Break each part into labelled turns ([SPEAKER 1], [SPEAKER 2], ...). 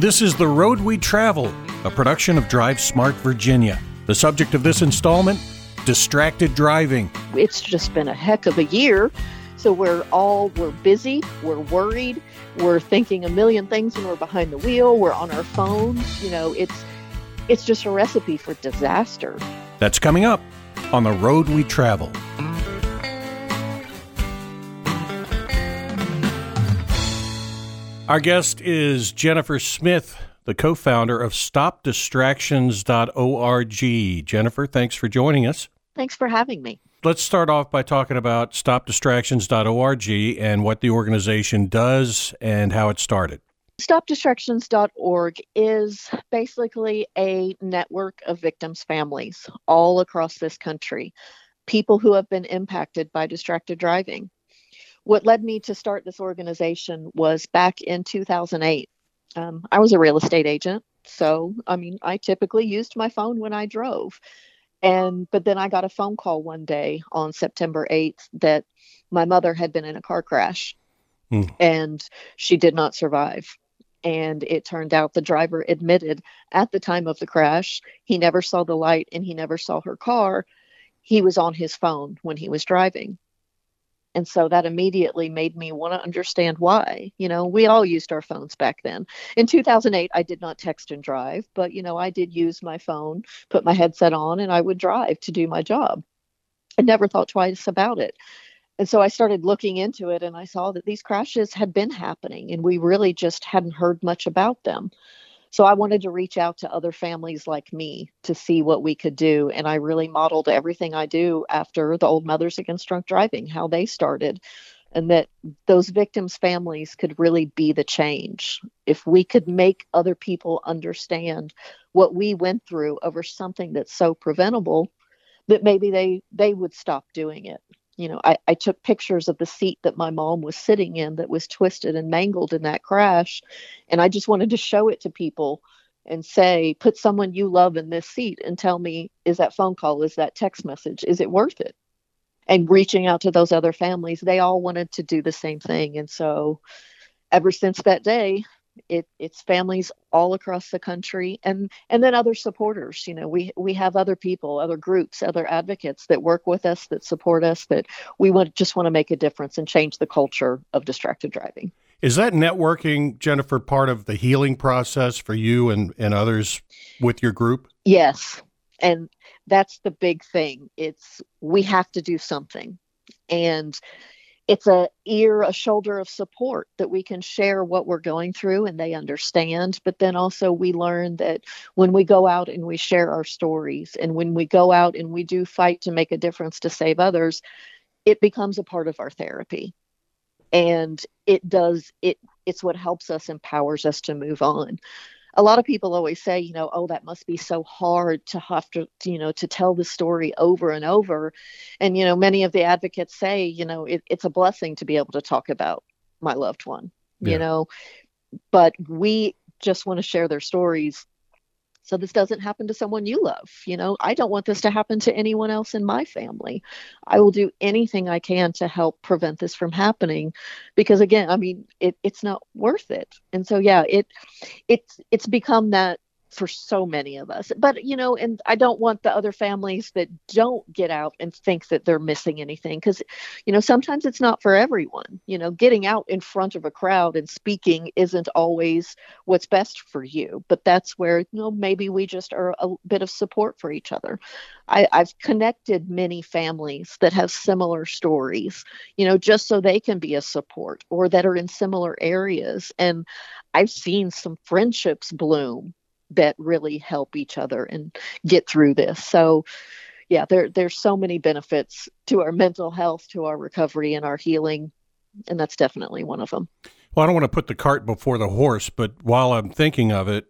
[SPEAKER 1] This is The Road We Travel, a production of Drive Smart Virginia. The subject of this installment distracted driving.
[SPEAKER 2] It's just been a heck of a year. So we're all we're busy, we're worried, we're thinking a million things when we're behind the wheel, we're on our phones, you know, it's it's just a recipe for disaster.
[SPEAKER 1] That's coming up on The Road We Travel. Our guest is Jennifer Smith, the co founder of StopDistractions.org. Jennifer, thanks for joining us.
[SPEAKER 2] Thanks for having me.
[SPEAKER 1] Let's start off by talking about StopDistractions.org and what the organization does and how it started.
[SPEAKER 2] StopDistractions.org is basically a network of victims' families all across this country, people who have been impacted by distracted driving what led me to start this organization was back in 2008. Um, I was a real estate agent, so I mean, I typically used my phone when I drove. And but then I got a phone call one day on September 8th that my mother had been in a car crash mm. and she did not survive. And it turned out the driver admitted at the time of the crash, he never saw the light and he never saw her car. He was on his phone when he was driving. And so that immediately made me want to understand why. You know, we all used our phones back then. In 2008, I did not text and drive, but, you know, I did use my phone, put my headset on, and I would drive to do my job. I never thought twice about it. And so I started looking into it and I saw that these crashes had been happening and we really just hadn't heard much about them. So I wanted to reach out to other families like me to see what we could do. And I really modeled everything I do after the Old Mothers Against Drunk Driving, how they started, and that those victims' families could really be the change. If we could make other people understand what we went through over something that's so preventable, that maybe they they would stop doing it you know, I, I took pictures of the seat that my mom was sitting in that was twisted and mangled in that crash. And I just wanted to show it to people and say, put someone you love in this seat and tell me, is that phone call, is that text message, is it worth it? And reaching out to those other families, they all wanted to do the same thing. And so ever since that day, it, it's families all across the country and and then other supporters you know we we have other people other groups other advocates that work with us that support us that we want just want to make a difference and change the culture of distracted driving.
[SPEAKER 1] Is that networking jennifer part of the healing process for you and and others with your group?
[SPEAKER 2] Yes and that's the big thing. It's we have to do something. And it's a ear a shoulder of support that we can share what we're going through and they understand. But then also we learn that when we go out and we share our stories and when we go out and we do fight to make a difference to save others it becomes a part of our therapy. And it does it it's what helps us empowers us to move on a lot of people always say, you know, oh, that must be so hard to have to, you know, to tell the story over and over. And, you know, many of the advocates say, you know, it, it's a blessing to be able to talk about my loved one, yeah. you know, but we just want to share their stories so this doesn't happen to someone you love you know? I don't want this to happen to anyone else in my family. I will do anything i can to help prevent this from happening because again i mean it, it's not worth it. And so yeah it it's it's become that for so many of us. But, you know, and I don't want the other families that don't get out and think that they're missing anything because, you know, sometimes it's not for everyone. You know, getting out in front of a crowd and speaking isn't always what's best for you. But that's where, you know, maybe we just are a bit of support for each other. I, I've connected many families that have similar stories, you know, just so they can be a support or that are in similar areas. And I've seen some friendships bloom that really help each other and get through this. So yeah, there there's so many benefits to our mental health, to our recovery and our healing, and that's definitely one of them.
[SPEAKER 1] Well, I don't want to put the cart before the horse, but while I'm thinking of it,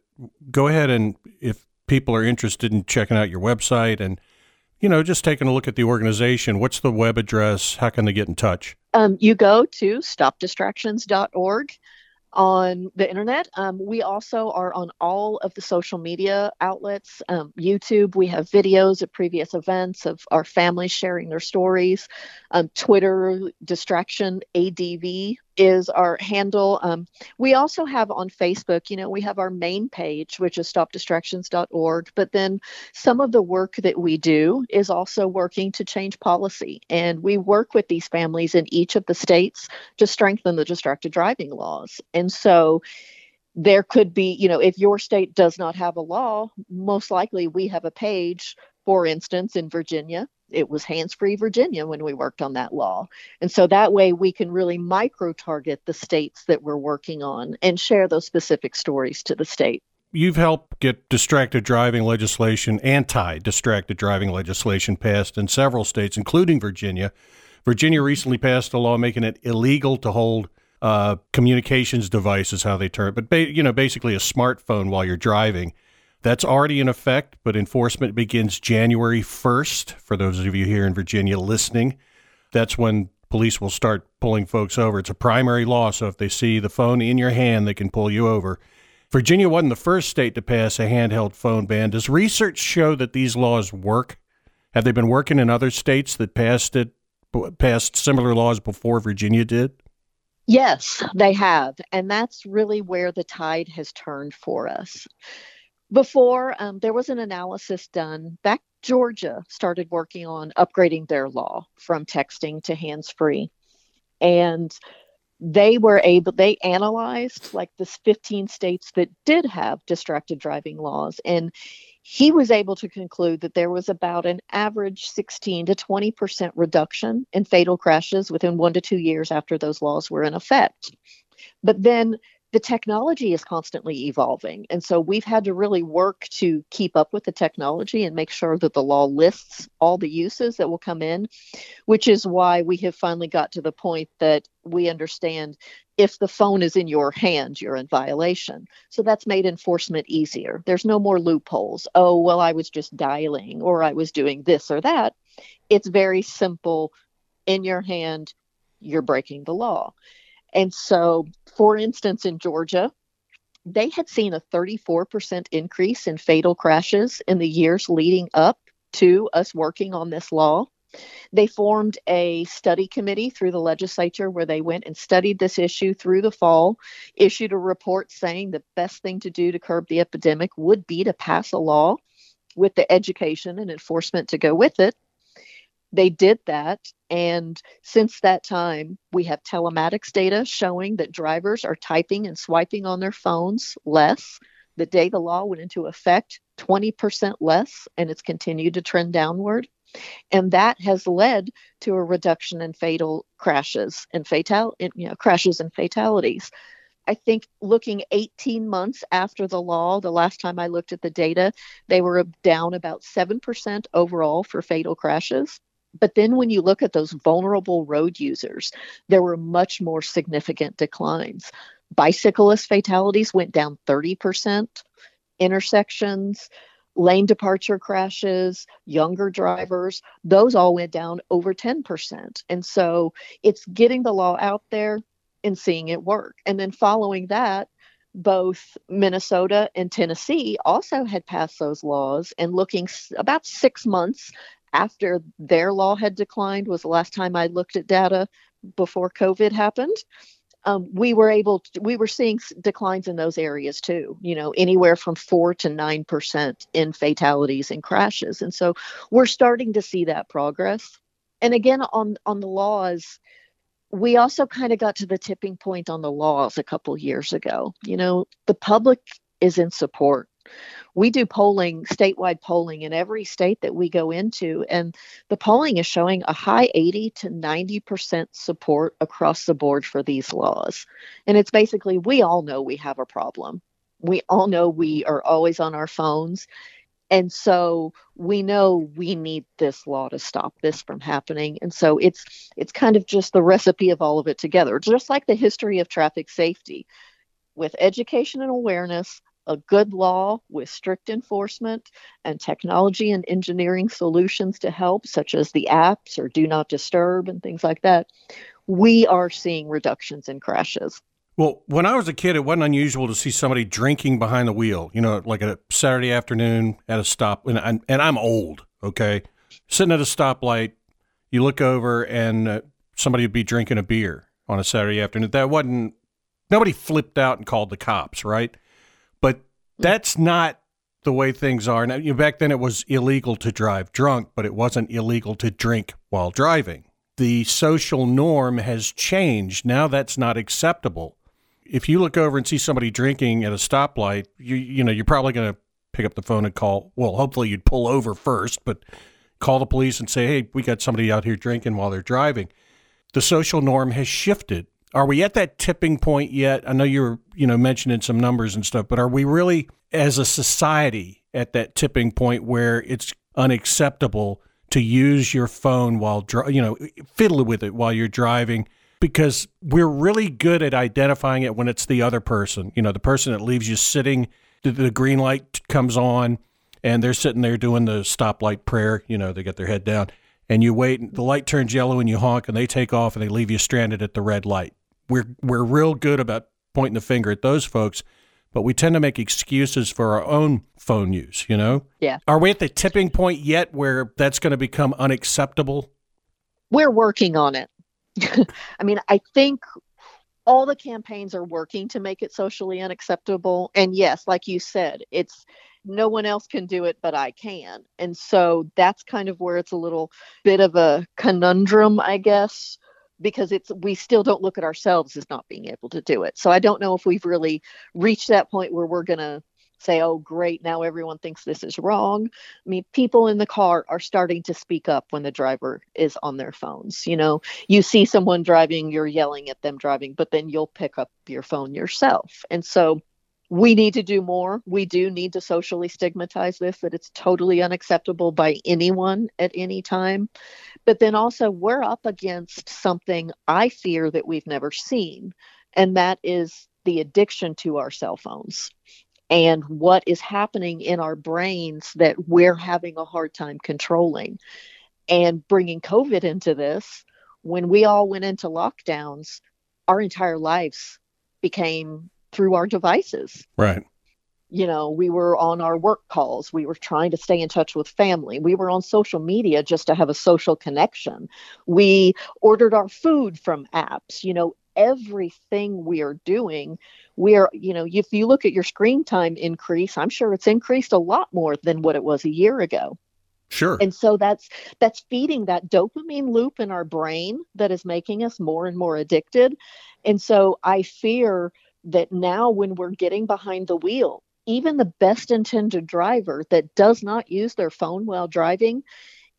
[SPEAKER 1] go ahead and if people are interested in checking out your website and you know just taking a look at the organization, what's the web address? How can they get in touch?
[SPEAKER 2] Um, you go to stopdistractions.org on the internet. Um, we also are on all of the social media outlets. Um, YouTube, we have videos of previous events of our families sharing their stories. Um, Twitter, Distraction ADV is our handle. Um, we also have on Facebook, you know, we have our main page, which is stopdistractions.org. But then some of the work that we do is also working to change policy. And we work with these families in each of the states to strengthen the distracted driving laws. And so there could be, you know, if your state does not have a law, most likely we have a page, for instance, in Virginia it was hands free Virginia when we worked on that law. And so that way we can really micro target the states that we're working on and share those specific stories to the state.
[SPEAKER 1] You've helped get distracted driving legislation, anti distracted driving legislation passed in several states, including Virginia. Virginia recently passed a law making it illegal to hold uh, communications devices, how they term it, but ba- you know, basically a smartphone while you're driving. That's already in effect, but enforcement begins January 1st. For those of you here in Virginia listening, that's when police will start pulling folks over. It's a primary law, so if they see the phone in your hand, they can pull you over. Virginia wasn't the first state to pass a handheld phone ban. Does research show that these laws work? Have they been working in other states that passed it passed similar laws before Virginia did?
[SPEAKER 2] Yes, they have. And that's really where the tide has turned for us. Before, um, there was an analysis done back Georgia started working on upgrading their law from texting to hands free. And they were able, they analyzed like the 15 states that did have distracted driving laws. And he was able to conclude that there was about an average 16 to 20% reduction in fatal crashes within one to two years after those laws were in effect. But then the technology is constantly evolving. And so we've had to really work to keep up with the technology and make sure that the law lists all the uses that will come in, which is why we have finally got to the point that we understand if the phone is in your hand, you're in violation. So that's made enforcement easier. There's no more loopholes. Oh, well, I was just dialing or I was doing this or that. It's very simple. In your hand, you're breaking the law. And so, for instance, in Georgia, they had seen a 34% increase in fatal crashes in the years leading up to us working on this law. They formed a study committee through the legislature where they went and studied this issue through the fall, issued a report saying the best thing to do to curb the epidemic would be to pass a law with the education and enforcement to go with it they did that. And since that time, we have telematics data showing that drivers are typing and swiping on their phones less. The day the law went into effect, 20% less, and it's continued to trend downward. And that has led to a reduction in fatal crashes and fatal, you know, crashes and fatalities. I think looking 18 months after the law, the last time I looked at the data, they were down about 7% overall for fatal crashes. But then when you look at those vulnerable road users, there were much more significant declines. Bicyclist fatalities went down 30%, intersections, lane departure crashes, younger drivers, those all went down over 10%. And so it's getting the law out there and seeing it work. And then following that, both Minnesota and Tennessee also had passed those laws and looking about six months after their law had declined was the last time I looked at data before COVID happened. Um, we were able to, we were seeing declines in those areas too you know anywhere from 4 to 9% in fatalities and crashes. And so we're starting to see that progress. And again on on the laws we also kind of got to the tipping point on the laws a couple years ago. You know the public is in support we do polling, statewide polling in every state that we go into, and the polling is showing a high 80 to 90% support across the board for these laws. And it's basically we all know we have a problem. We all know we are always on our phones. And so we know we need this law to stop this from happening. And so it's it's kind of just the recipe of all of it together. Just like the history of traffic safety with education and awareness, a good law with strict enforcement and technology and engineering solutions to help, such as the apps or do not disturb and things like that, we are seeing reductions in crashes.
[SPEAKER 1] Well, when I was a kid, it wasn't unusual to see somebody drinking behind the wheel, you know, like a Saturday afternoon at a stop. And, I, and I'm old, okay? Sitting at a stoplight, you look over and uh, somebody would be drinking a beer on a Saturday afternoon. That wasn't nobody flipped out and called the cops, right? That's not the way things are now. You know, back then, it was illegal to drive drunk, but it wasn't illegal to drink while driving. The social norm has changed. Now that's not acceptable. If you look over and see somebody drinking at a stoplight, you you know you're probably going to pick up the phone and call. Well, hopefully you'd pull over first, but call the police and say, "Hey, we got somebody out here drinking while they're driving." The social norm has shifted. Are we at that tipping point yet? I know you're you know mentioning some numbers and stuff, but are we really as a society at that tipping point where it's unacceptable to use your phone while you know fiddle with it while you're driving because we're really good at identifying it when it's the other person you know the person that leaves you sitting the green light comes on and they're sitting there doing the stoplight prayer you know they get their head down and you wait the light turns yellow and you honk and they take off and they leave you stranded at the red light we're we're real good about pointing the finger at those folks but we tend to make excuses for our own phone use, you know?
[SPEAKER 2] Yeah.
[SPEAKER 1] Are we at the tipping point yet where that's going to become unacceptable?
[SPEAKER 2] We're working on it. I mean, I think all the campaigns are working to make it socially unacceptable. And yes, like you said, it's no one else can do it, but I can. And so that's kind of where it's a little bit of a conundrum, I guess because it's we still don't look at ourselves as not being able to do it. So I don't know if we've really reached that point where we're going to say, "Oh, great, now everyone thinks this is wrong." I mean, people in the car are starting to speak up when the driver is on their phones. You know, you see someone driving, you're yelling at them driving, but then you'll pick up your phone yourself. And so we need to do more. We do need to socially stigmatize this, that it's totally unacceptable by anyone at any time. But then also, we're up against something I fear that we've never seen, and that is the addiction to our cell phones and what is happening in our brains that we're having a hard time controlling. And bringing COVID into this, when we all went into lockdowns, our entire lives became through our devices.
[SPEAKER 1] Right.
[SPEAKER 2] You know, we were on our work calls. We were trying to stay in touch with family. We were on social media just to have a social connection. We ordered our food from apps. You know, everything we are doing, we are, you know, if you look at your screen time increase, I'm sure it's increased a lot more than what it was a year ago.
[SPEAKER 1] Sure.
[SPEAKER 2] And so that's that's feeding that dopamine loop in our brain that is making us more and more addicted. And so I fear that now when we're getting behind the wheel, even the best intended driver that does not use their phone while driving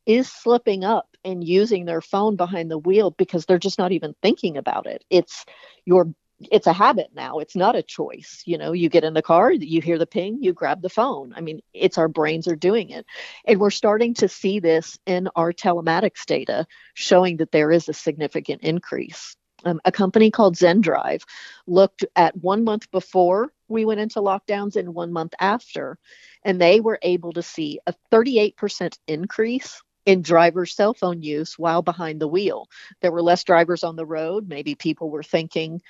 [SPEAKER 2] is slipping up and using their phone behind the wheel because they're just not even thinking about it. It's your it's a habit now. It's not a choice. You know, you get in the car, you hear the ping, you grab the phone. I mean, it's our brains are doing it. And we're starting to see this in our telematics data showing that there is a significant increase um, a company called ZenDrive looked at one month before we went into lockdowns and one month after, and they were able to see a 38% increase in driver cell phone use while behind the wheel. There were less drivers on the road. Maybe people were thinking,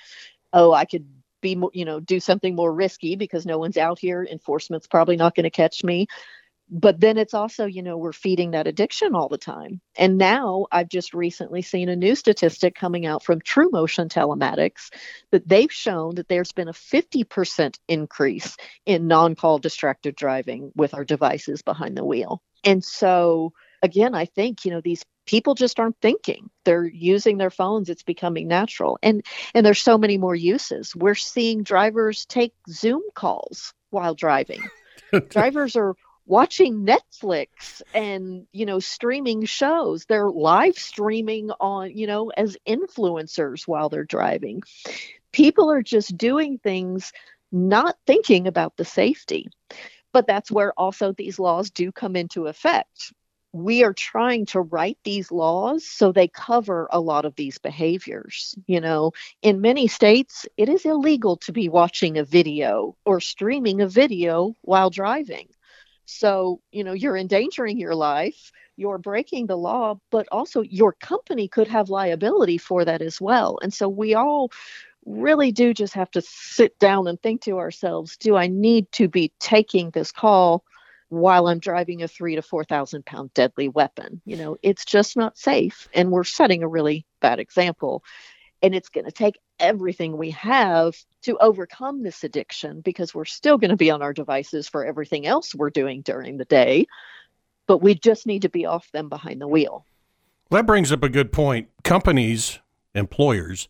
[SPEAKER 2] oh, I could be, you know, do something more risky because no one's out here. Enforcement's probably not going to catch me but then it's also you know we're feeding that addiction all the time. And now i've just recently seen a new statistic coming out from TrueMotion telematics that they've shown that there's been a 50% increase in non-call distracted driving with our devices behind the wheel. And so again i think you know these people just aren't thinking. They're using their phones. It's becoming natural. And and there's so many more uses. We're seeing drivers take zoom calls while driving. Drivers are watching Netflix and you know streaming shows. They're live streaming on you know as influencers while they're driving. People are just doing things not thinking about the safety. But that's where also these laws do come into effect. We are trying to write these laws so they cover a lot of these behaviors. You know, in many states, it is illegal to be watching a video or streaming a video while driving so, you know, you're endangering your life, you're breaking the law, but also your company could have liability for that as well. And so we all really do just have to sit down and think to ourselves do I need to be taking this call? while I'm driving a three to 4,000 pound deadly weapon. You know, it's just not safe. And we're setting a really bad example. And it's going to take everything we have to overcome this addiction because we're still going to be on our devices for everything else we're doing during the day. But we just need to be off them behind the wheel.
[SPEAKER 1] That brings up a good point. Companies, employers,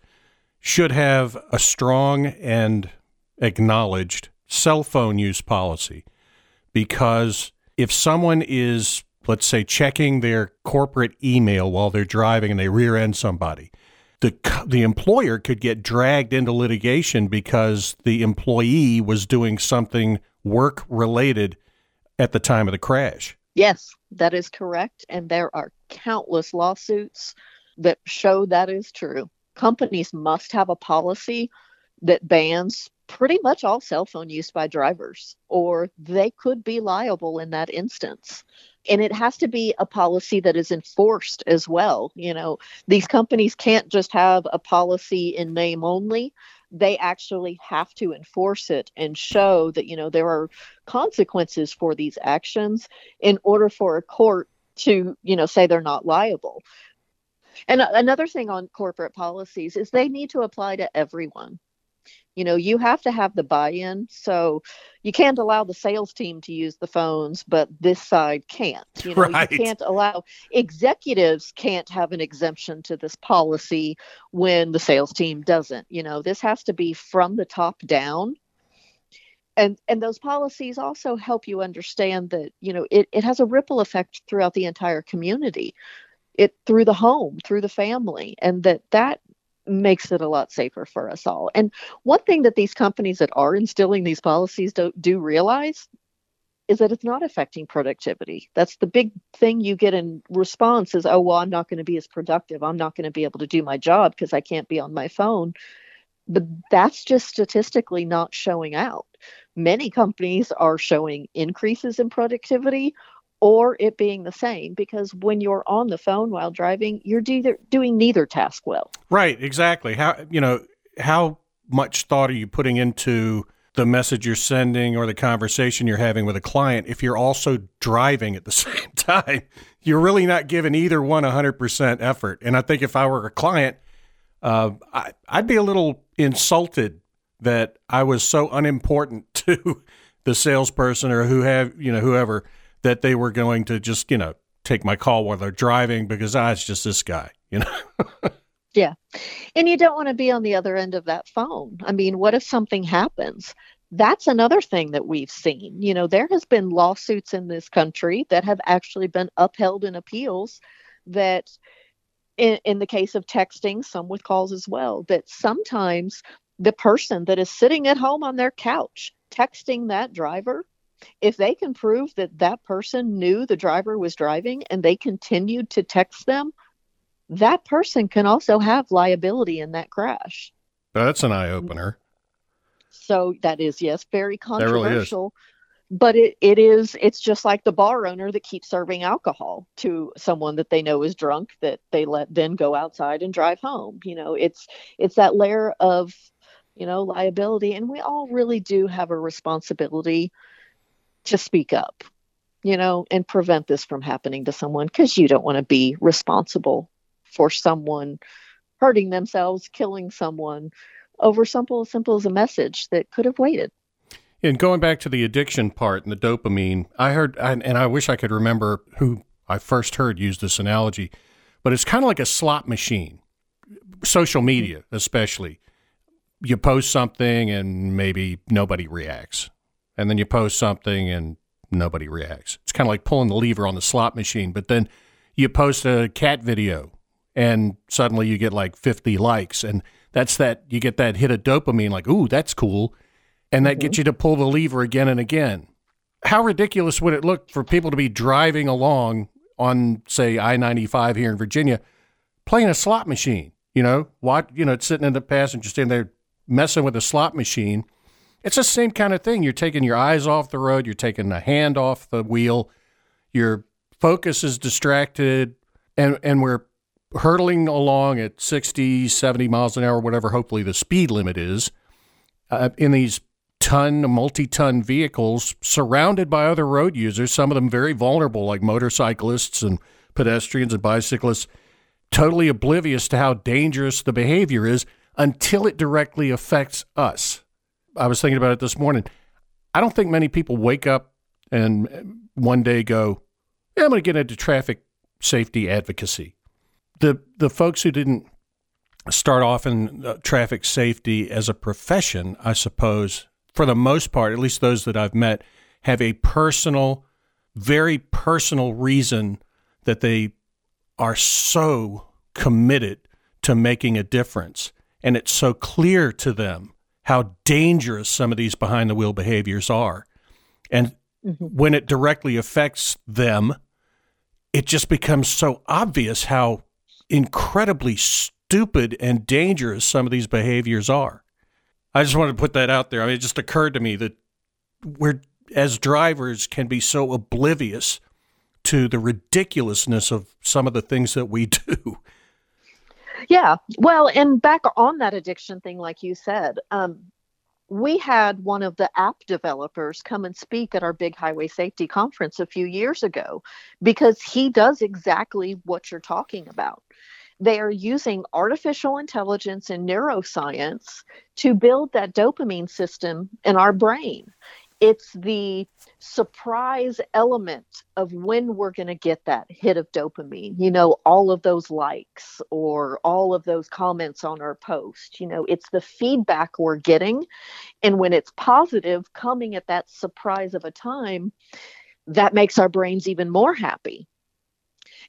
[SPEAKER 1] should have a strong and acknowledged cell phone use policy because if someone is, let's say, checking their corporate email while they're driving and they rear end somebody, the, the employer could get dragged into litigation because the employee was doing something work related at the time of the crash.
[SPEAKER 2] Yes, that is correct. And there are countless lawsuits that show that is true. Companies must have a policy that bans pretty much all cell phone use by drivers, or they could be liable in that instance. And it has to be a policy that is enforced as well. You know, these companies can't just have a policy in name only. They actually have to enforce it and show that, you know, there are consequences for these actions in order for a court to, you know, say they're not liable. And another thing on corporate policies is they need to apply to everyone you know you have to have the buy-in. So you can't allow the sales team to use the phones but this side can't you know
[SPEAKER 1] right.
[SPEAKER 2] you can't allow executives can't have an exemption to this policy when the sales team doesn't. You know this has to be from the top down. And and those policies also help you understand that you know it, it has a ripple effect throughout the entire community. It through the home through the family and that that makes it a lot safer for us all. And one thing that these companies that are instilling these policies do, do realize is that it's not affecting productivity. That's the big thing you get in response is, oh, well, I'm not going to be as productive. I'm not going to be able to do my job because I can't be on my phone. But that's just statistically not showing out. Many companies are showing increases in productivity or it being the same because when you're on the phone while driving you're do- doing neither task well.
[SPEAKER 1] Right exactly. How you know how much thought are you putting into the message you're sending or the conversation you're having with a client if you're also driving at the same time? You're really not giving either one 100% effort. And i think if i were a client uh, I, i'd be a little insulted that i was so unimportant to the salesperson or who have you know whoever that they were going to just, you know, take my call while they're driving because ah, it's just this guy, you know.
[SPEAKER 2] yeah. And you don't want to be on the other end of that phone. I mean, what if something happens? That's another thing that we've seen. You know, there has been lawsuits in this country that have actually been upheld in appeals that in, in the case of texting, some with calls as well, that sometimes the person that is sitting at home on their couch texting that driver if they can prove that that person knew the driver was driving and they continued to text them, that person can also have liability in that crash.
[SPEAKER 1] That's an eye opener.
[SPEAKER 2] So that is yes, very controversial. Really but it, it is it's just like the bar owner that keeps serving alcohol to someone that they know is drunk that they let then go outside and drive home. You know, it's it's that layer of, you know, liability and we all really do have a responsibility to speak up, you know, and prevent this from happening to someone because you don't want to be responsible for someone hurting themselves, killing someone over simple as simple as a message that could have waited.
[SPEAKER 1] And going back to the addiction part and the dopamine, I heard, and I wish I could remember who I first heard use this analogy, but it's kind of like a slot machine, social media especially. You post something and maybe nobody reacts and then you post something and nobody reacts. It's kind of like pulling the lever on the slot machine, but then you post a cat video and suddenly you get like 50 likes and that's that you get that hit of dopamine like, "Ooh, that's cool." And that mm-hmm. gets you to pull the lever again and again. How ridiculous would it look for people to be driving along on say I-95 here in Virginia playing a slot machine, you know? What, you know, sitting in the passenger stand there messing with a slot machine it's the same kind of thing. You're taking your eyes off the road, you're taking the hand off the wheel, your focus is distracted, and, and we're hurtling along at 60, 70 miles an hour, whatever hopefully the speed limit is, uh, in these ton, multi ton vehicles surrounded by other road users, some of them very vulnerable, like motorcyclists and pedestrians and bicyclists. totally oblivious to how dangerous the behavior is until it directly affects us. I was thinking about it this morning. I don't think many people wake up and one day go, yeah, I'm going to get into traffic safety advocacy. The the folks who didn't start off in uh, traffic safety as a profession, I suppose, for the most part, at least those that I've met, have a personal, very personal reason that they are so committed to making a difference. And it's so clear to them how dangerous some of these behind the wheel behaviors are. And mm-hmm. when it directly affects them, it just becomes so obvious how incredibly stupid and dangerous some of these behaviors are. I just wanted to put that out there. I mean, it just occurred to me that we're, as drivers, can be so oblivious to the ridiculousness of some of the things that we do.
[SPEAKER 2] Yeah. Well, and back on that addiction thing, like you said, um, we had one of the app developers come and speak at our big highway safety conference a few years ago because he does exactly what you're talking about. They are using artificial intelligence and neuroscience to build that dopamine system in our brain. It's the surprise element of when we're going to get that hit of dopamine. You know, all of those likes or all of those comments on our post. You know, it's the feedback we're getting. And when it's positive, coming at that surprise of a time, that makes our brains even more happy.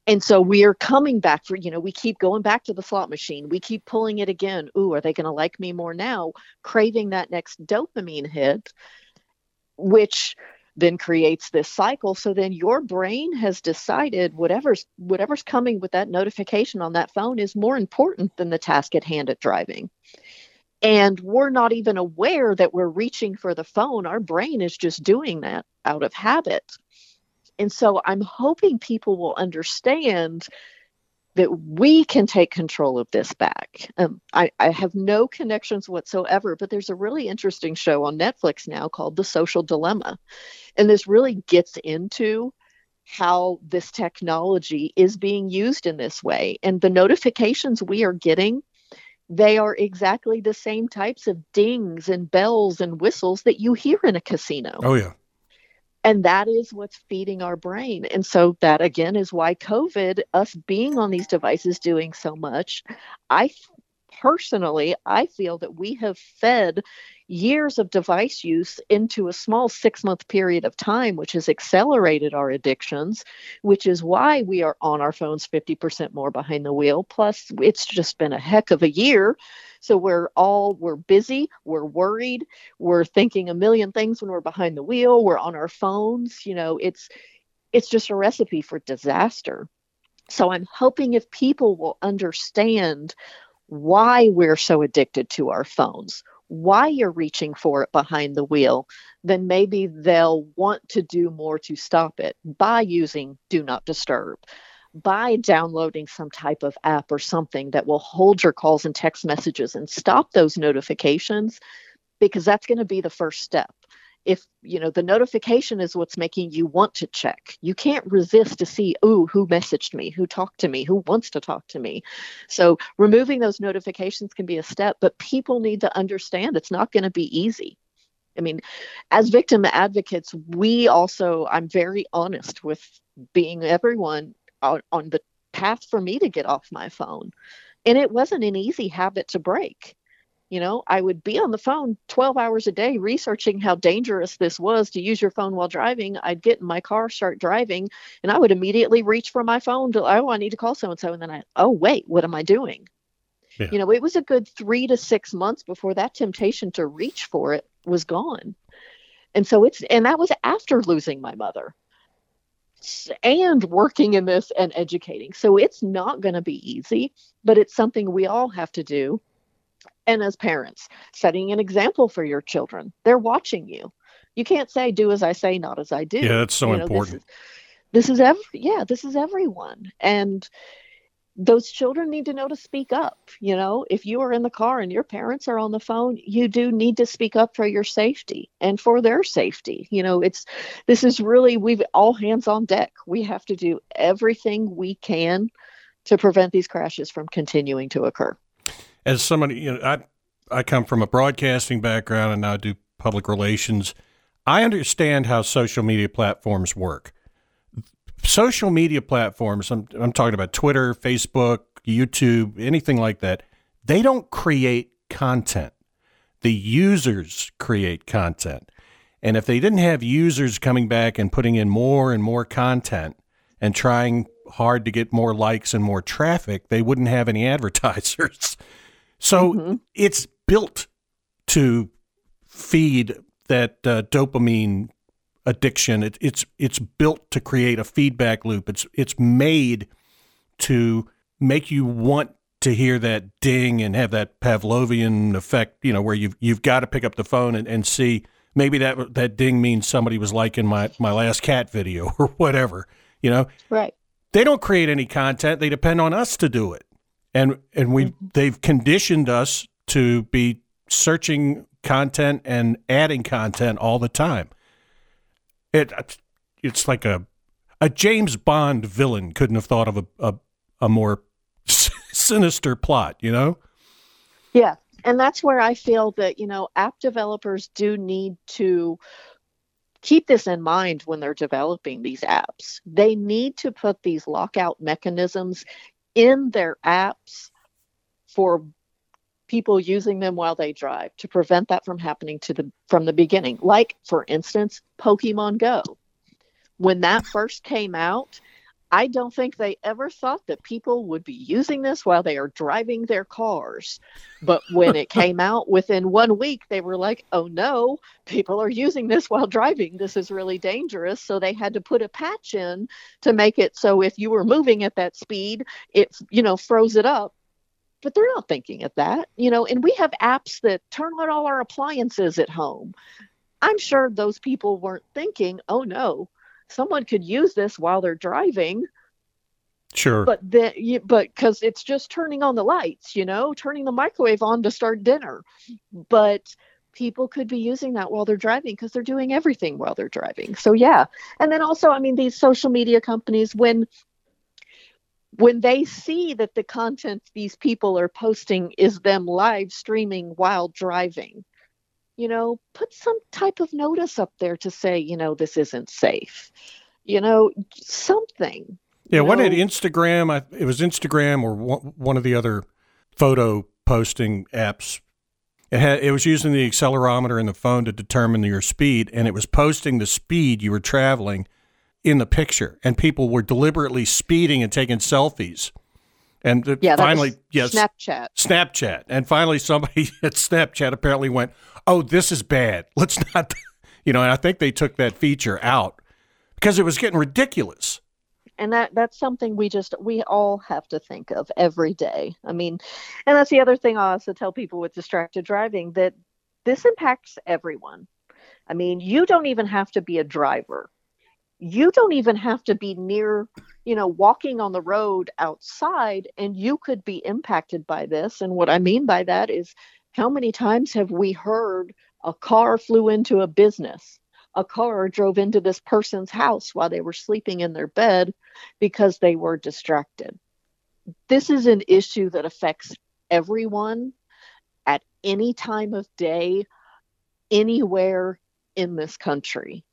[SPEAKER 2] And so we are coming back for, you know, we keep going back to the slot machine. We keep pulling it again. Ooh, are they going to like me more now? Craving that next dopamine hit, which then creates this cycle. So then your brain has decided whatever's whatever's coming with that notification on that phone is more important than the task at hand at driving. And we're not even aware that we're reaching for the phone. Our brain is just doing that out of habit. And so i'm hoping people will understand that we can take control of this back. Um, I, I, have no connections whatsoever, but there's a really interesting show on Netflix now called The Social Dilemma. And this really gets into how this technology is being used in this way. And the notifications we are getting, they are exactly the same types of dings and bells and whistles that you hear in a casino.
[SPEAKER 1] Oh, yeah
[SPEAKER 2] and that is what's feeding our brain. And so that again is why covid us being on these devices doing so much i personally i feel that we have fed years of device use into a small six month period of time, which has accelerated our addictions, which is why we are on our phones 50% more behind the wheel. Plus, it's just been a heck of a year. So we're all we're busy, we're worried, we're thinking a million things when we're behind the wheel, we're on our phones, you know, it's it's just a recipe for disaster. So I'm hoping if people will understand why we're so addicted to our phones, why you're reaching for it behind the wheel, then maybe they'll want to do more to stop it by using Do Not Disturb, by downloading some type of app or something that will hold your calls and text messages and stop those notifications, because that's going to be the first step if you know the notification is what's making you want to check. You can't resist to see oh who messaged me? Who talked to me? Who wants to talk to me? So removing those notifications can be a step but people need to understand it's not going to be easy. I mean as victim advocates we also i'm very honest with being everyone on, on the path for me to get off my phone. And it wasn't an easy habit to break you know, I would be on the phone 12 hours a day researching how dangerous this was to use your phone while driving. I'd get in my car, start driving, and I would immediately reach for my phone to, oh, I need to call so and so. And then I, oh, wait, what am I doing? Yeah. You know, it was a good three to six months before that temptation to reach for it was gone. And so it's, and that was after losing my mother and working in this and educating. So it's not going to be easy, but it's something we all have to do and as parents setting an example for your children. They're watching you. You can't say do as i say not as i do.
[SPEAKER 1] Yeah that's so you know, important.
[SPEAKER 2] this is, this is every yeah this is everyone. And those children need to know to speak up you know? If you are in the car and your parents are on the phone you do need to speak up for your safety and for their safety. You know it's this is really we've all hands on deck. We have to do everything we can to prevent these crashes from continuing to occur.
[SPEAKER 1] As somebody, you know, I I come from a broadcasting background and now do public relations. I understand how social media platforms work. Social media platforms, I'm, I'm talking about Twitter, Facebook, YouTube, anything like that, they don't create content. The users create content. And if they didn't have users coming back and putting in more and more content and trying hard to get more likes and more traffic, they wouldn't have any advertisers. So mm-hmm. it's built to feed that uh, dopamine addiction. It, it's it's built to create a feedback loop. It's it's made to make you want to hear that ding and have that Pavlovian effect. You know, where you've you've got to pick up the phone and, and see maybe that that ding means somebody was liking my my last cat video or whatever. You know,
[SPEAKER 2] right?
[SPEAKER 1] They don't create any content. They depend on us to do it, and and we they've conditioned us to be searching content and adding content all the time. It it's like a a James Bond villain couldn't have thought of a a, a more sinister plot, you know?
[SPEAKER 2] Yeah. And that's where I feel that, you know, app developers do need to keep this in mind when they're developing these apps. They need to put these lockout mechanisms in their apps for people using them while they drive to prevent that from happening to the from the beginning. Like for instance, Pokemon Go. When that first came out, I don't think they ever thought that people would be using this while they are driving their cars. But when it came out within one week, they were like, oh no, people are using this while driving. This is really dangerous. So they had to put a patch in to make it so if you were moving at that speed, it, you know, froze it up but they're not thinking of that, you know. And we have apps that turn on all our appliances at home. I'm sure those people weren't thinking, oh no, someone could use this while they're driving.
[SPEAKER 1] Sure.
[SPEAKER 2] But then, but because it's just turning on the lights, you know, turning the microwave on to start dinner. But people could be using that while they're driving because they're doing everything while they're driving. So yeah. And then also, I mean, these social media companies, when when they see that the content these people are posting is them live streaming while driving, you know, put some type of notice up there to say, you know, this isn't safe. You know, something.
[SPEAKER 1] Yeah, what did Instagram? It was Instagram or one of the other photo posting apps. It had it was using the accelerometer in the phone to determine your speed, and it was posting the speed you were traveling in the picture, and people were deliberately speeding and taking selfies. And
[SPEAKER 2] yeah,
[SPEAKER 1] finally,
[SPEAKER 2] yes, Snapchat.
[SPEAKER 1] Snapchat. And finally, somebody at Snapchat apparently went, "Oh, this is bad. Let's not." You know, and I think they took that feature out because it was getting ridiculous.
[SPEAKER 2] And that that's something we just we all have to think of every day. I mean, and that's the other thing I also tell people with distracted driving that this impacts everyone. I mean, you don't even have to be a driver you don't even have to be near, you know, walking on the road outside, and you could be impacted by this. And what I mean by that is how many times have we heard a car flew into a business? A car drove into this person's house while they were sleeping in their bed because they were distracted. This is an issue that affects everyone at any time of day, anywhere in this country.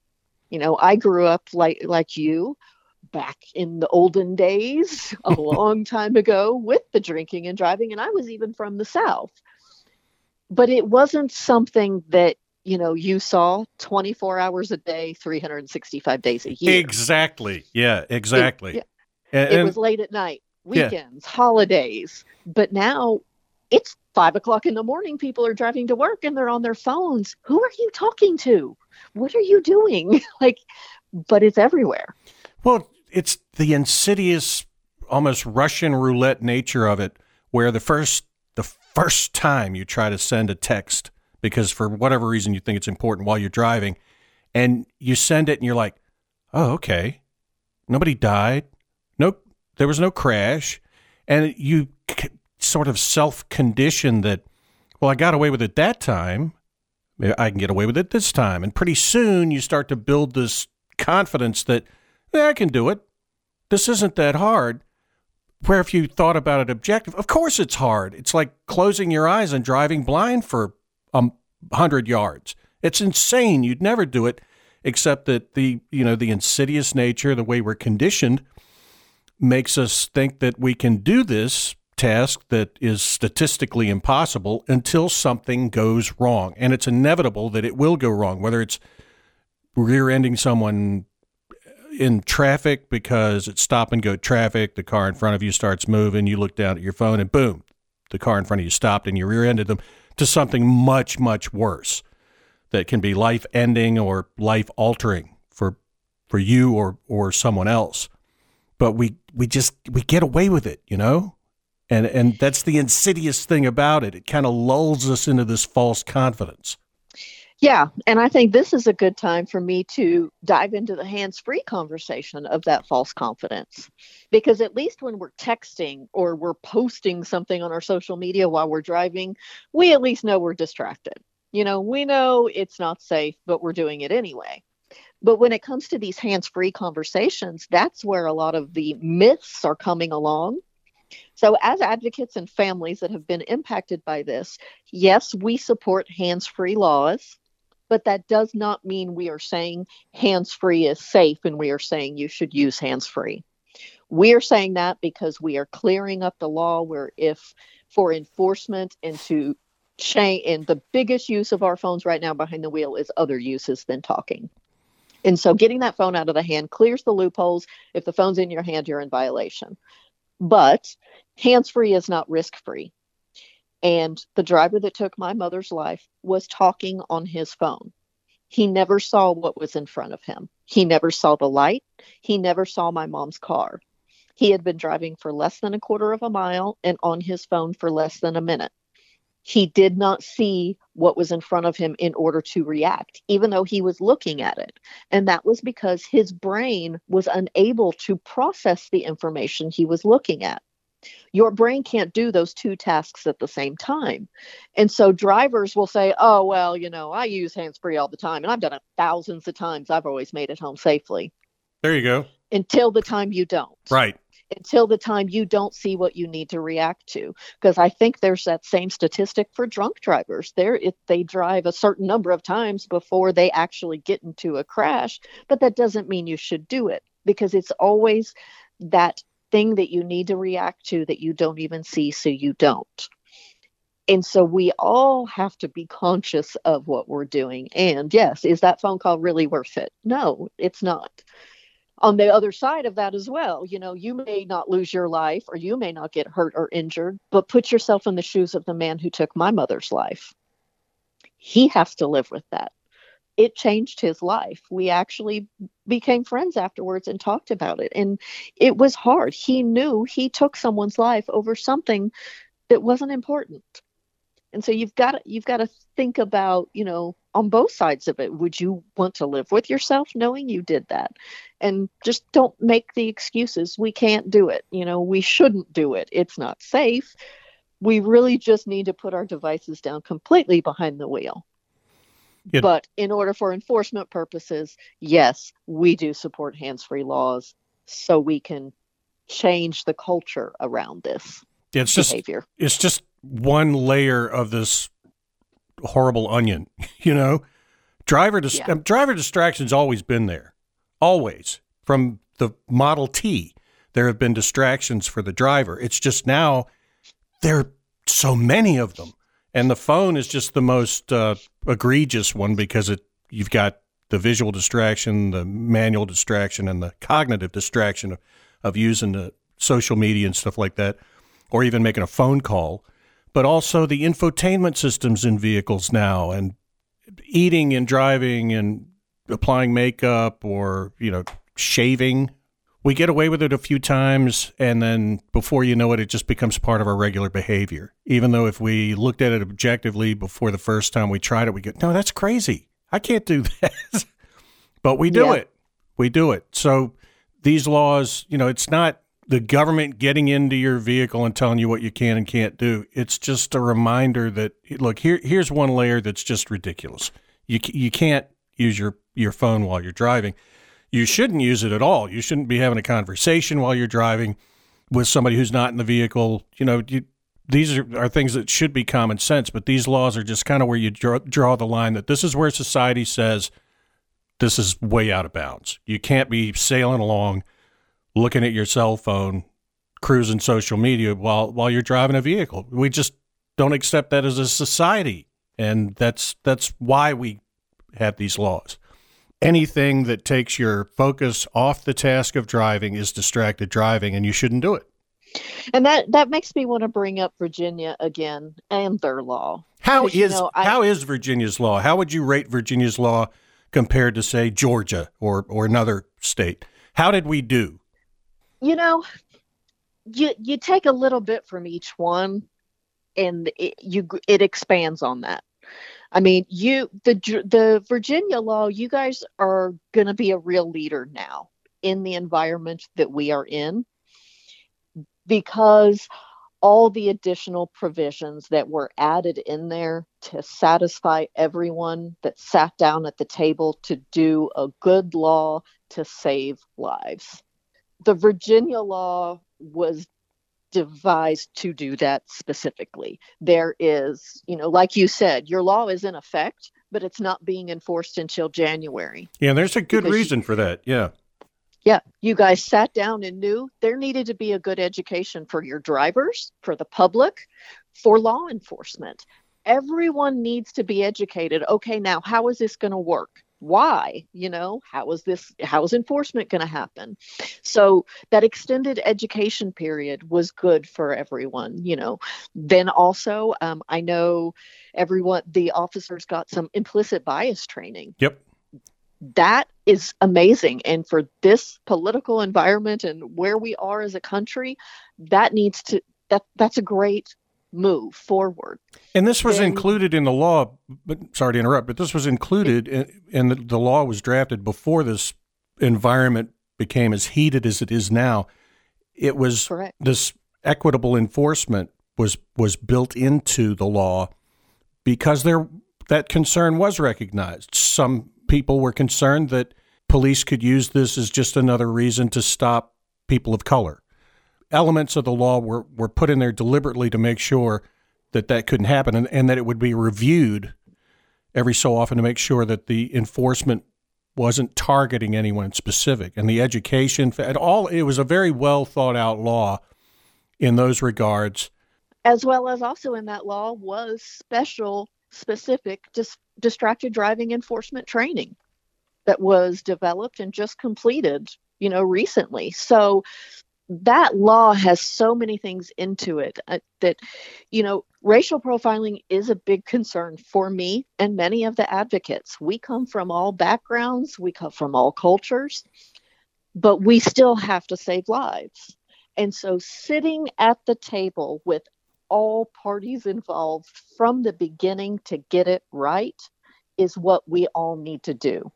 [SPEAKER 2] You know, I grew up like like you back in the olden days, a long time ago, with the drinking and driving, and I was even from the South. But it wasn't something that you know you saw 24 hours a day 365 days a year
[SPEAKER 1] exactly yeah exactly
[SPEAKER 2] it, yeah. And, it was late at night weekends yeah. holidays but now it's five o'clock in the morning people are driving to work and they're on their phones who are you talking to what are you doing? like, but it's everywhere.
[SPEAKER 1] Well, it's the insidious, almost Russian roulette nature of it, where the first first time you try to send a text because for whatever reason you think it's important while you're driving, and you send it and you're like, oh, okay, nobody died, nope, there was no crash, and you sort of self condition that, well, I got away with it that time. I can get away with it this time. And pretty soon you start to build this confidence that I can do it. This isn't that hard. Where if you thought about it objective, of course it's hard. It's like closing your eyes and driving blind for a hundred yards. It's insane. You'd never do it, except that the you know the insidious nature, the way we're conditioned, makes us think that we can do this task that is statistically impossible until something goes wrong, and it's inevitable that it will go wrong. Whether it's rear-ending someone in traffic because it's stop and go traffic. The car in front of you starts moving. You look down at your phone and boom, the car in front of you stopped and you rear ended them to something much, much worse that can be life ending or life altering for for you or or someone else. But we we just we get away with it, you know? And and that's the insidious thing about it. It kind of lulls us into this false confidence.
[SPEAKER 2] Yeah, and I think this is a good time for me to dive into the hands free conversation of that false confidence. Because at least when we're texting or we're posting something on our social media while we're driving, we at least know we're distracted. You know, we know it's not safe, but we're doing it anyway. But when it comes to these hands free conversations, that's where a lot of the myths are coming along. So, as advocates and families that have been impacted by this, yes, we support hands free laws but that does not mean we are saying hands free is safe and we are saying you should use hands free. We are saying that because we are clearing up the law where if for enforcement and to change and the biggest use of our phones right now behind the wheel is other uses than talking. And so getting that phone out of the hand clears the loopholes. If the phone's in your hand, you're in violation. But hands free is not risk free. And the driver that took my mother's life was talking on his phone. He never saw what was in front of him. He never saw the light. He never saw my mom's car. He had been driving for less than a quarter of a mile and on his phone for less than a minute. He did not see what was in front of him in order to react, even though he was looking at it. And that was because his brain was unable to process the information he was looking at. Your brain can't do those two tasks at the same time. And so drivers will say, oh, well, you know, I use hands free all the time and I've done it thousands of times. I've always made it home safely.
[SPEAKER 1] There you go.
[SPEAKER 2] Until the time you don't.
[SPEAKER 1] Right.
[SPEAKER 2] Until the time you don't see what you need to react to. Because I think there's that same statistic for drunk drivers. There, if they drive a certain number of times before they actually get into a crash, but that doesn't mean you should do it because it's always that thing that you need to react to that you don't even see, so you don't. And so we all have to be conscious of what we're doing. And yes, is that phone call really worth it? No, it's not. On the other side of that as well, you know, you may not lose your life or you may not get hurt or injured, but put yourself in the shoes of the man who took my mother's life. He has to live with that it changed his life. We actually became friends afterwards and talked about it. And it was hard. He knew he took someone's life over something that wasn't important. And so you've got to, you've got to think about, you know, on both sides of it. Would you want to live with yourself knowing you did that? And just don't make the excuses. We can't do it. You know, we shouldn't do it. It's not safe. We really just need to put our devices down completely behind the wheel it, but in order for enforcement purposes, yes, we do support hands free laws so we can change the culture around this
[SPEAKER 1] it's
[SPEAKER 2] behavior.
[SPEAKER 1] Just, it's just one layer of this horrible onion, you know? Driver, dis- yeah. um, driver distraction's always been there. Always. From the Model T, there have been distractions for the driver. It's just now there are so many of them and the phone is just the most uh, egregious one because it you've got the visual distraction, the manual distraction, and the cognitive distraction of, of using the social media and stuff like that, or even making a phone call. But also the infotainment systems in vehicles now, and eating and driving and applying makeup or you know shaving we get away with it a few times and then before you know it it just becomes part of our regular behavior. Even though if we looked at it objectively before the first time we tried it we go no that's crazy. I can't do that. But we do yeah. it. We do it. So these laws you know it's not the government getting into your vehicle and telling you what you can and can't do. It's just a reminder that look here here's one layer that's just ridiculous. You you can't use your your phone while you're driving you shouldn't use it at all. You shouldn't be having a conversation while you're driving. with somebody who's not in the vehicle. You know, you, these are, are things that should be common sense, but these laws are just kind of where you draw, draw the line that this is where society says this is way out of bounds. You can't be sailing along, looking at your cell phone, cruising social media while while you're driving a vehicle. We just don't accept that as a society, and that's that's why we have these laws. Anything that takes your focus off the task of driving is distracted driving, and you shouldn't do it.
[SPEAKER 2] And that that makes me want to bring up Virginia again and their law.
[SPEAKER 1] How is you know, I, how is Virginia's law? How would you rate Virginia's law compared to say Georgia or or another state? How did we do?
[SPEAKER 2] You know, you you take a little bit from each one, and it, you it expands on that. I mean, you the the Virginia law. You guys are going to be a real leader now in the environment that we are in because all the additional provisions that were added in there to satisfy everyone that sat down at the table to do a good law to save lives. The Virginia law was devised to do that specifically. There is, you know, like you said, your law is in effect, but it's not being enforced until January.
[SPEAKER 1] Yeah, there's a good reason you, for that. Yeah.
[SPEAKER 2] Yeah, you guys sat down and knew there needed to be a good education for your drivers, for the public, for law enforcement. Everyone needs to be educated. Okay, now how is this going to work? Why? You know, how is this, how is enforcement going to happen? So that extended education period was good for everyone, you know. Then also, um, I know everyone, the officers got some implicit bias training.
[SPEAKER 1] Yep
[SPEAKER 2] that is amazing. And for this political environment and where we are as a country, that needs to that that's a great move forward.
[SPEAKER 1] And this was included in the law. But sorry to interrupt, but this was included, and the, the law was drafted before this environment became as heated as it is now. It was
[SPEAKER 2] correct.
[SPEAKER 1] this equitable enforcement was was built into the law because there that concern was recognized. Some people were concerned that police could use this as just another reason to stop people of color. Elements of the law were, were put in there deliberately to make sure that that couldn't happen and, and that it would be reviewed every so often to make sure that the enforcement wasn't targeting anyone specific and the education and all it was a very well thought out law in those regards
[SPEAKER 2] as well as also in that law was special specific dis- distracted driving enforcement training that was developed and just completed, you know, recently. So that law has so many things into it uh, that, you know, racial profiling is a big concern for me and many of the advocates. We come from all backgrounds, we come from all cultures, but we still have to save lives. And so sitting at the table with all parties involved from the beginning to get it right is what we all need to do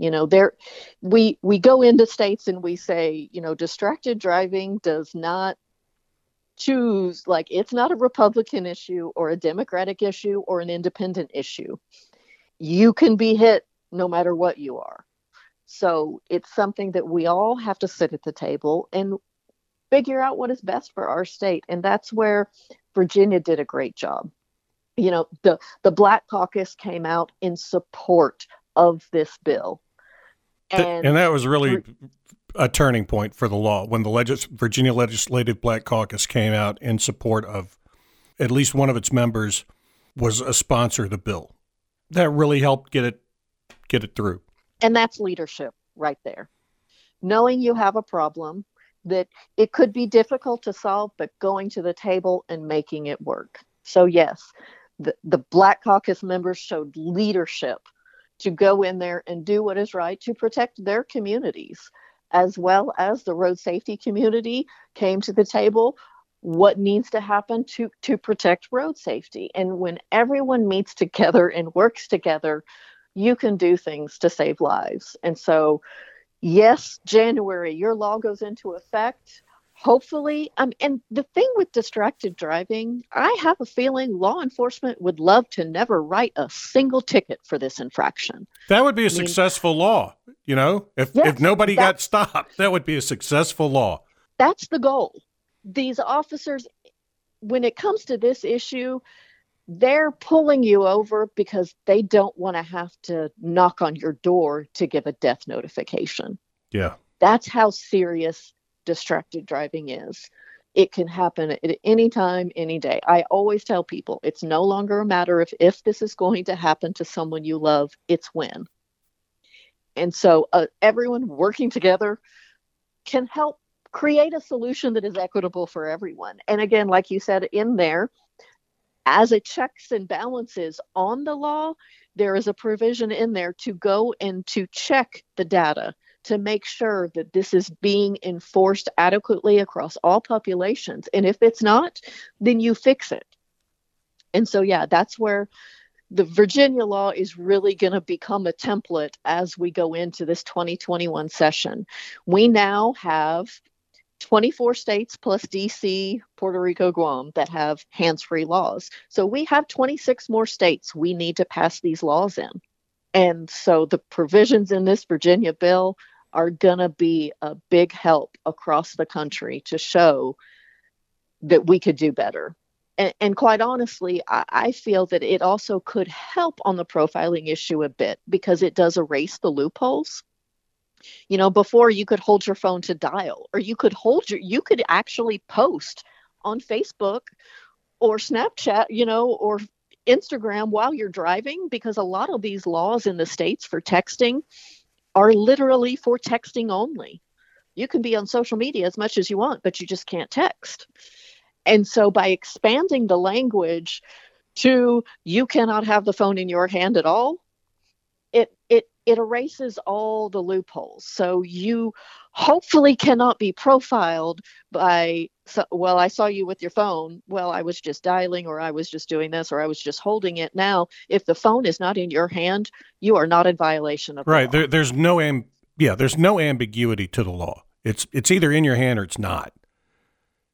[SPEAKER 2] you know there we we go into states and we say you know distracted driving does not choose like it's not a republican issue or a democratic issue or an independent issue you can be hit no matter what you are so it's something that we all have to sit at the table and figure out what is best for our state. And that's where Virginia did a great job. You know, the, the Black Caucus came out in support of this bill.
[SPEAKER 1] And, and that was really a turning point for the law when the legis- Virginia Legislative Black Caucus came out in support of at least one of its members was a sponsor of the bill. That really helped get it get it through.
[SPEAKER 2] And that's leadership right there. Knowing you have a problem, that it could be difficult to solve, but going to the table and making it work. So, yes, the, the Black Caucus members showed leadership to go in there and do what is right to protect their communities, as well as the road safety community came to the table. What needs to happen to, to protect road safety? And when everyone meets together and works together, you can do things to save lives. And so, yes, January, your law goes into effect. Hopefully, um, and the thing with distracted driving, I have a feeling law enforcement would love to never write a single ticket for this infraction.
[SPEAKER 1] That would be a I successful mean, law. You know, if, yes, if nobody got stopped, that would be a successful law.
[SPEAKER 2] That's the goal. these officers, when it comes to this issue, they're pulling you over because they don't want to have to knock on your door to give a death notification.
[SPEAKER 1] Yeah.
[SPEAKER 2] That's how serious distracted driving is. It can happen at any time, any day. I always tell people it's no longer a matter of if this is going to happen to someone you love, it's when. And so uh, everyone working together can help create a solution that is equitable for everyone. And again, like you said in there, as a checks and balances on the law, there is a provision in there to go and to check the data to make sure that this is being enforced adequately across all populations. And if it's not, then you fix it. And so, yeah, that's where the Virginia law is really going to become a template as we go into this 2021 session. We now have 24 states plus DC, Puerto Rico, Guam that have hands free laws. So we have 26 more states we need to pass these laws in. And so the provisions in this Virginia bill are going to be a big help across the country to show that we could do better. And, and quite honestly, I, I feel that it also could help on the profiling issue a bit because it does erase the loopholes. You know, before you could hold your phone to dial, or you could hold your, you could actually post on Facebook or Snapchat, you know, or Instagram while you're driving because a lot of these laws in the states for texting are literally for texting only. You can be on social media as much as you want, but you just can't text. And so by expanding the language to you cannot have the phone in your hand at all, it it it erases all the loopholes. So you hopefully cannot be profiled by so, well i saw you with your phone. Well i was just dialing or i was just doing this or i was just holding it. Now if the phone is not in your hand you are not in violation of
[SPEAKER 1] right.
[SPEAKER 2] the
[SPEAKER 1] there, there's no am- yeah there's no ambiguity to the law. It's it's either in your hand or it's not.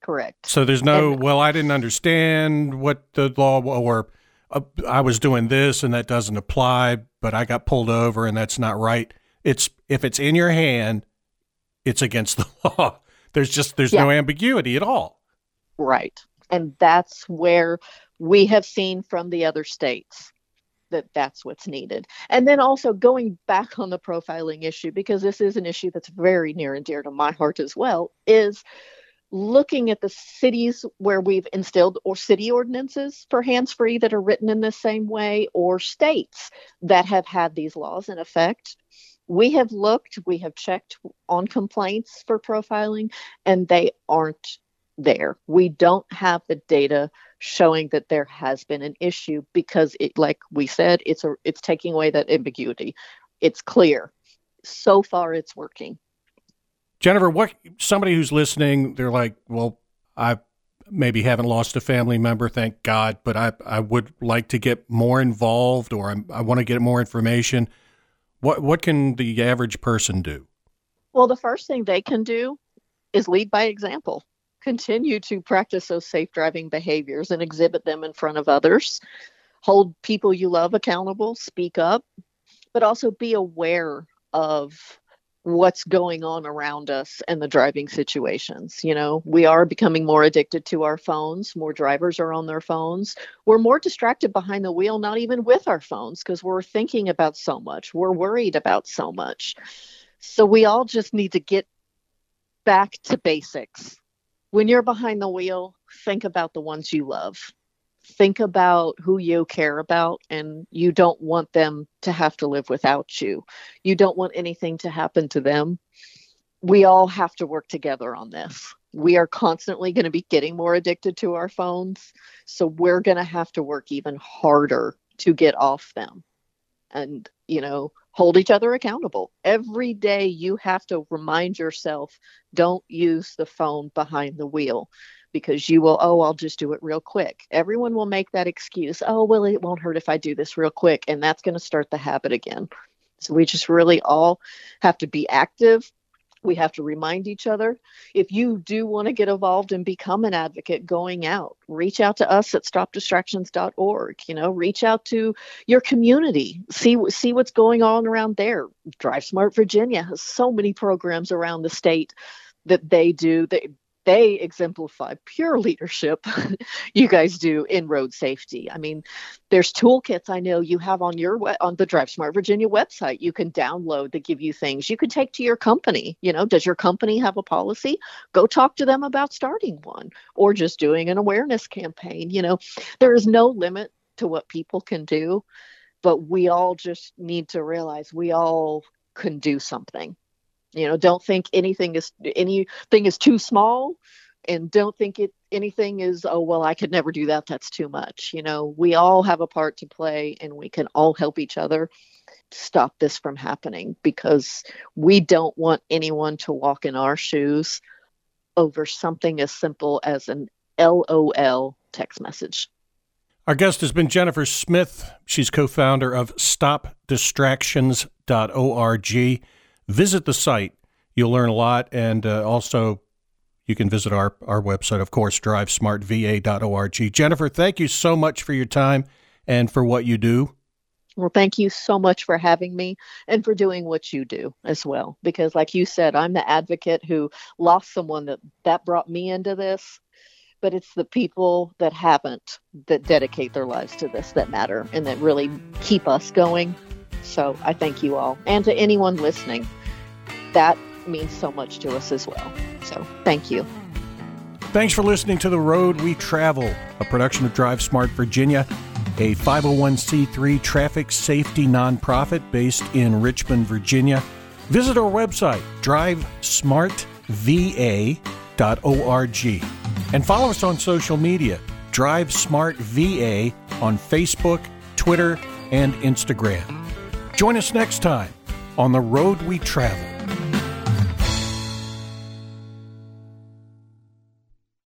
[SPEAKER 2] Correct.
[SPEAKER 1] So there's no and, well i didn't understand what the law or uh, i was doing this and that doesn't apply but i got pulled over and that's not right. It's if it's in your hand it's against the law. There's just there's yeah. no ambiguity at all.
[SPEAKER 2] Right. And that's where we have seen from the other states that that's what's needed. And then also going back on the profiling issue because this is an issue that's very near and dear to my heart as well is looking at the cities where we've instilled or city ordinances for hands free that are written in the same way or states that have had these laws in effect we have looked, we have checked on complaints for profiling, and they aren't there. We don't have the data showing that there has been an issue because it like we said it's a it's taking away that ambiguity. It's clear. So far it's working.
[SPEAKER 1] Jennifer, what somebody who's listening, they're like, well, I maybe haven't lost a family member, thank God, but I I would like to get more involved or I'm, I want to get more information what what can the average person do?
[SPEAKER 2] Well, the first thing they can do is lead by example. Continue to practice those safe driving behaviors and exhibit them in front of others. Hold people you love accountable, speak up, but also be aware of what's going on around us and the driving situations. You know, we are becoming more addicted to our phones. More drivers are on their phones. We're more distracted behind the wheel, not even with our phones, because we're thinking about so much. We're worried about so much. So we all just need to get back to basics. When you're behind the wheel, think about the ones you love think about who you care about and you don't want them to have to live without you. You don't want anything to happen to them. We all have to work together on this. We are constantly going to be getting more addicted to our phones. So we're going to have to work even harder to get off them and, you know, hold each other accountable. Every day you have to remind yourself don't use the phone behind the wheel because you will, oh, I'll just do it real quick. Everyone will make that excuse. Oh, well, it won't hurt if I do this real quick. And that's going to start the habit again. So we just really all have to be active. We have to remind each other. If you do want to get involved and become an advocate going out, reach out to us at stopdistractions.org. You know, reach out to your community. See see what's going on around there. Drive Smart Virginia has so many programs around the state that they do. They they exemplify pure leadership you guys do in road safety. I mean there's toolkits i know you have on your on the drive smart virginia website. You can download that give you things you can take to your company. You know does your company have a policy? Go talk to them about starting one or just doing an awareness campaign. You know there is no limit to what people can do but we all just need to realize we all can do something you know don't think anything is anything is too small and don't think it anything is oh well i could never do that. That's too much. You know we all have a part to play and we can all help each other stop this from happening because we don't want anyone to walk in our shoes over something as simple as an lol text message.
[SPEAKER 1] Our guest has been Jennifer Smith. She's co founder of StopDistractions.org visit the site. You'll learn a lot, and uh, also you can visit our, our website, of course, drivesmartva.org. Jennifer, thank you so much for your time and for what you do.
[SPEAKER 2] Well, thank you so much for having me and for doing what you do as well. Because, like you said, I'm the advocate who lost someone that that brought me into this. But it's the people that haven't that dedicate their lives to this that matter and that really keep us going. So I thank you all. And to anyone listening, that means so much to us as well. So thank you.
[SPEAKER 1] Thanks for listening to The Road We Travel, a production of Drive Smart Virginia, a 501c3 traffic safety nonprofit based in Richmond, Virginia. Visit our website, drivesmartva.org, and follow us on social media, Drive Smart VA on Facebook, Twitter, and Instagram. Join us next time on the road we travel.